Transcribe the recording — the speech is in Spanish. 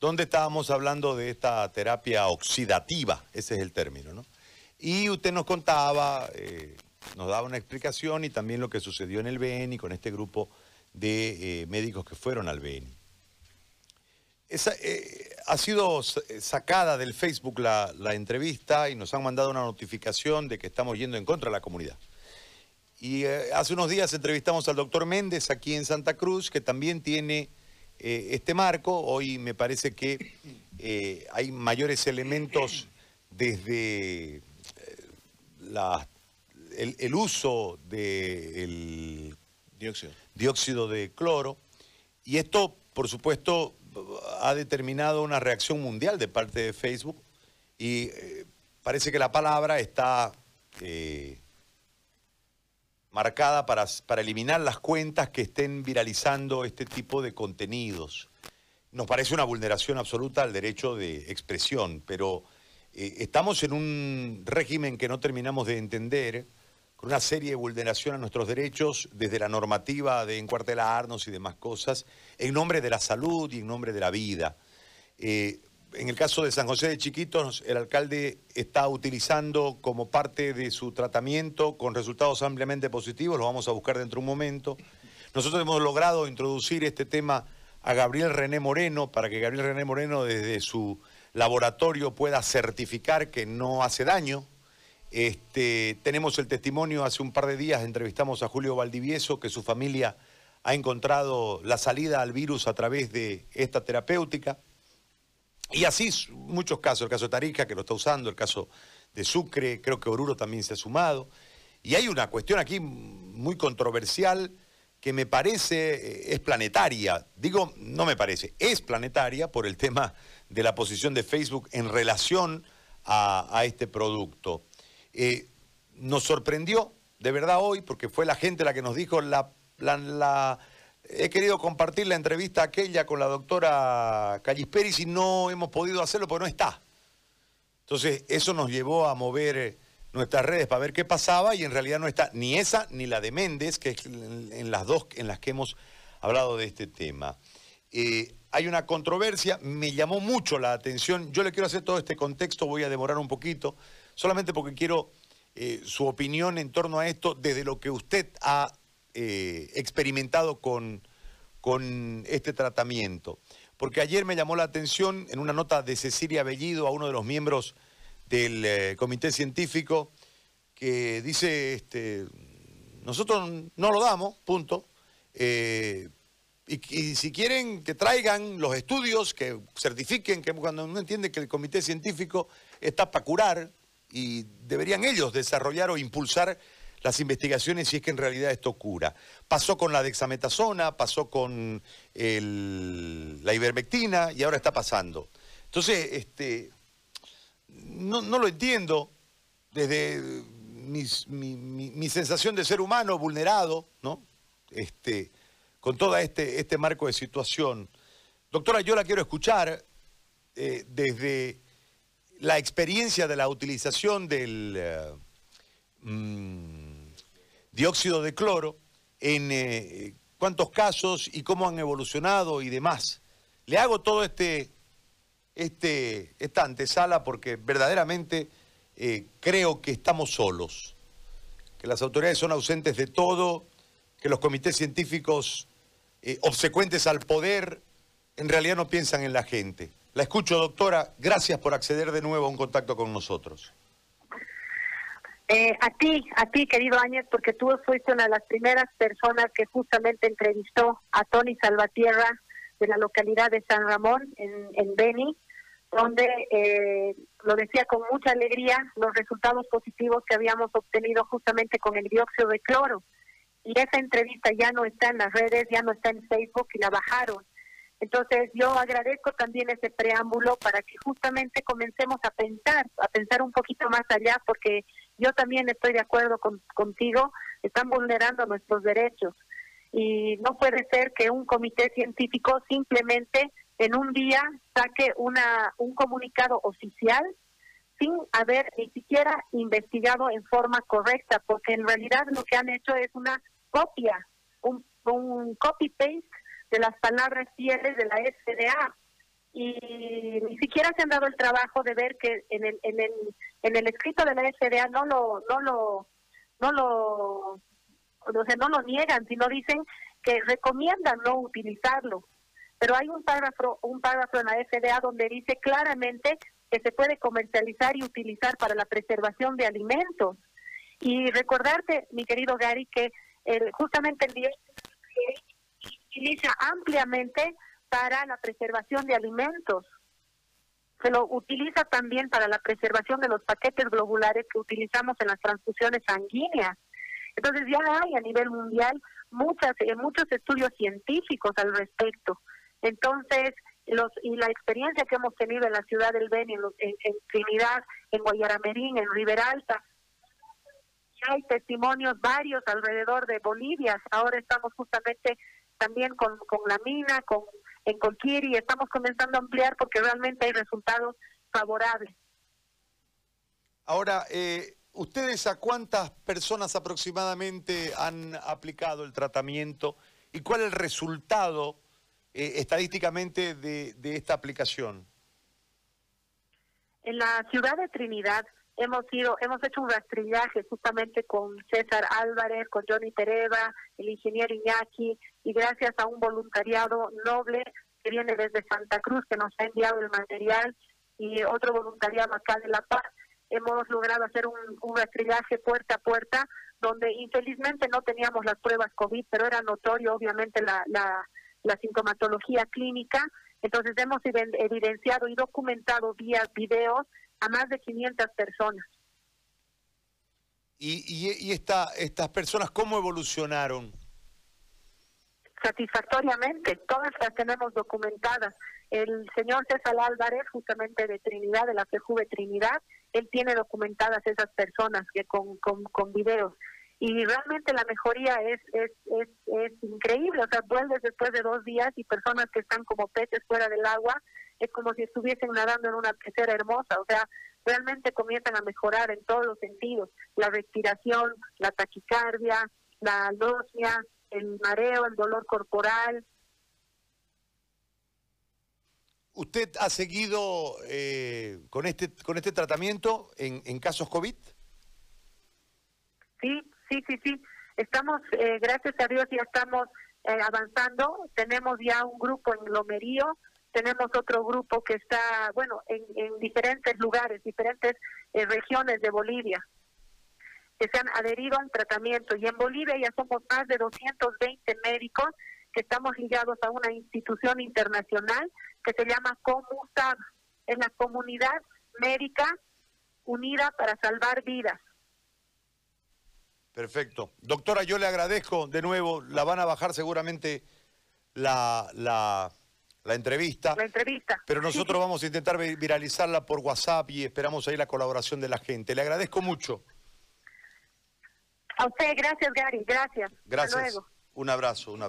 donde estábamos hablando de esta terapia oxidativa, ese es el término, ¿no? Y usted nos contaba, eh, nos daba una explicación y también lo que sucedió en el BENI con este grupo de eh, médicos que fueron al BENI. Esa, eh, ha sido sacada del Facebook la, la, entrevista y nos han mandado una notificación de que estamos yendo en contra de la comunidad. Y hace unos días entrevistamos al doctor Méndez aquí en Santa Cruz, que también tiene este marco. Hoy me parece que hay mayores elementos desde el, uso del dióxido. dióxido de cloro. Y esto, por supuesto, ha determinado una reacción mundial de parte de Facebook y eh, parece que la palabra está eh, marcada para, para, eliminar las cuentas que estén viralizando este tipo de contenidos. Nos parece una vulneración absoluta al derecho de expresión, pero eh, estamos en un régimen que no terminamos de entender, con una serie de vulneraciones a nuestros derechos, desde la normativa de encuartelarnos y demás cosas, en nombre de la salud y en nombre de la vida. Eh, en el caso de San José de Chiquitos, el alcalde está utilizando como parte de su tratamiento con resultados ampliamente positivos, lo vamos a buscar dentro de un momento. Nosotros hemos logrado introducir este tema a Gabriel René Moreno para que Gabriel René Moreno desde su laboratorio pueda certificar que no hace daño. Este, tenemos el testimonio, hace un par de días entrevistamos a Julio Valdivieso, que su familia ha encontrado la salida al virus a través de esta terapéutica. Y así muchos casos, el caso de Tarica, que lo está usando, el caso de Sucre, creo que Oruro también se ha sumado. Y hay una cuestión aquí muy controversial que me parece eh, es planetaria. Digo, no me parece, es planetaria por el tema de la posición de Facebook en relación a, este producto. Eh, nos sorprendió de verdad hoy, porque fue la gente la que nos dijo, la, he querido compartir la entrevista aquella con la doctora Callisperis y no hemos podido hacerlo porque no está. Entonces, eso nos llevó a mover eh, nuestras redes para ver qué pasaba y en realidad no está ni esa ni la de Méndez, que es en las dos en las que hemos hablado de este tema. Eh, hay una controversia, me llamó mucho la atención, yo le quiero hacer todo este contexto, voy a demorar un poquito, solamente porque quiero eh, su opinión en torno a esto desde lo que usted ha eh, experimentado con, con este tratamiento. Porque ayer me llamó la atención en una nota de Cecilia Bellido a uno de los miembros del eh, comité científico que dice, este, nosotros no lo damos, punto. Y, si quieren que traigan los estudios, que certifiquen, que cuando uno entiende que el comité científico está para curar y deberían ellos desarrollar o impulsar las investigaciones si es que en realidad esto cura. Pasó con la dexametasona, pasó con la ivermectina y ahora está pasando. Entonces, este, no, lo entiendo desde mi, mi, sensación de ser humano vulnerado, ¿no? Este, con todo este, este marco de situación. Doctora, yo la quiero escuchar eh, desde la experiencia de la utilización del eh, mm, dióxido de cloro, en eh, cuántos casos y cómo han evolucionado y demás. Le hago todo este, este, esta antesala porque verdaderamente creo que estamos solos, que las autoridades son ausentes de todo, que los comités científicos eh, obsecuentes al poder, en realidad no piensan en la gente. La escucho, doctora. Gracias por acceder de nuevo a un contacto con nosotros. Eh, a ti, a ti, querido Áñez, porque tú fuiste una de las primeras personas que justamente entrevistó a Tony Salvatierra de la localidad de San Ramón, en, en Beni, donde eh, lo decía con mucha alegría los resultados positivos que habíamos obtenido justamente con el dióxido de cloro y esa entrevista ya no está en las redes, ya no está en Facebook y la bajaron. Entonces yo agradezco también ese preámbulo para que justamente comencemos a pensar, a pensar un poquito más allá, porque yo también estoy de acuerdo con, contigo, están vulnerando nuestros derechos. Y no puede ser que un comité científico simplemente en un día saque una, un comunicado oficial sin haber ni siquiera investigado en forma correcta, porque en realidad lo que han hecho es una copia, un, un copy-paste de las palabras fieles de la FDA. y ni siquiera se han dado el trabajo de ver que en el en el en el escrito de la FDA no lo no lo no lo o sea, no lo niegan, sino dicen que recomiendan no utilizarlo. Pero hay un párrafo un párrafo en la FDA donde dice claramente que se puede comercializar y utilizar para la preservación de alimentos. Y recordarte, mi querido Gary, que el, justamente el día se utiliza ampliamente para la preservación de alimentos. Se lo utiliza también para la preservación de los paquetes globulares que utilizamos en las transfusiones sanguíneas. Entonces ya hay a nivel mundial muchas eh, muchos estudios científicos al respecto. Entonces, los y la experiencia que hemos tenido en la ciudad del Beni, en, en, Trinidad, en Guayaramerín, en Riberalta, hay testimonios varios alrededor de Bolivia. Ahora estamos justamente también con, con la mina, con en Colquiri, estamos comenzando a ampliar porque realmente hay resultados favorables. Ahora, eh, ¿ustedes a cuántas personas aproximadamente han aplicado el tratamiento y cuál es el resultado eh, estadísticamente de, de esta aplicación? En la ciudad de Trinidad hemos ido, hemos hecho un rastrillaje justamente con César Álvarez, con Johnny Tereva, el ingeniero Iñaki, y gracias a un voluntariado noble que viene desde Santa Cruz, que nos ha enviado el material, y otro voluntariado acá de La Paz, hemos logrado hacer un, un rastrillaje puerta a puerta, donde infelizmente no teníamos las pruebas COVID, pero era notorio obviamente la, la, la sintomatología clínica, entonces hemos evidenciado y documentado vía videos a más de 500 personas. ¿Y, y, y esta, estas personas cómo evolucionaron? Satisfactoriamente, todas las tenemos documentadas. El señor César Álvarez, justamente de Trinidad, de la FEJUVE Trinidad, él tiene documentadas esas personas que con, con, con videos y realmente la mejoría es, es, es, es, increíble, o sea, vuelves después de dos días y personas que están como peces fuera del agua es como si estuviesen nadando en una pecera hermosa, o sea, realmente comienzan a mejorar en todos los sentidos, la respiración, la taquicardia, la anosmia, el mareo, el dolor corporal. ¿Usted ha seguido eh, con este con este tratamiento en, en casos COVID? Sí, sí, sí, sí. Estamos, eh, gracias a Dios, ya estamos eh, avanzando. Tenemos ya un grupo en Lomerío, tenemos otro grupo que está, bueno, en, en diferentes lugares, diferentes eh, regiones de Bolivia, que se han adherido al tratamiento. Y en Bolivia ya somos más de 220 médicos que estamos ligados a una institución internacional que se llama COMUSAB, es la Comunidad Médica Unida para Salvar Vidas. Perfecto. Doctora, yo le agradezco de nuevo, la van a bajar seguramente la, la, la entrevista. La entrevista. Pero nosotros sí. vamos a intentar viralizarla por WhatsApp y esperamos ahí la colaboración de la gente. Le agradezco mucho. A usted, gracias Gary, gracias. Gracias. Un abrazo, un abrazo.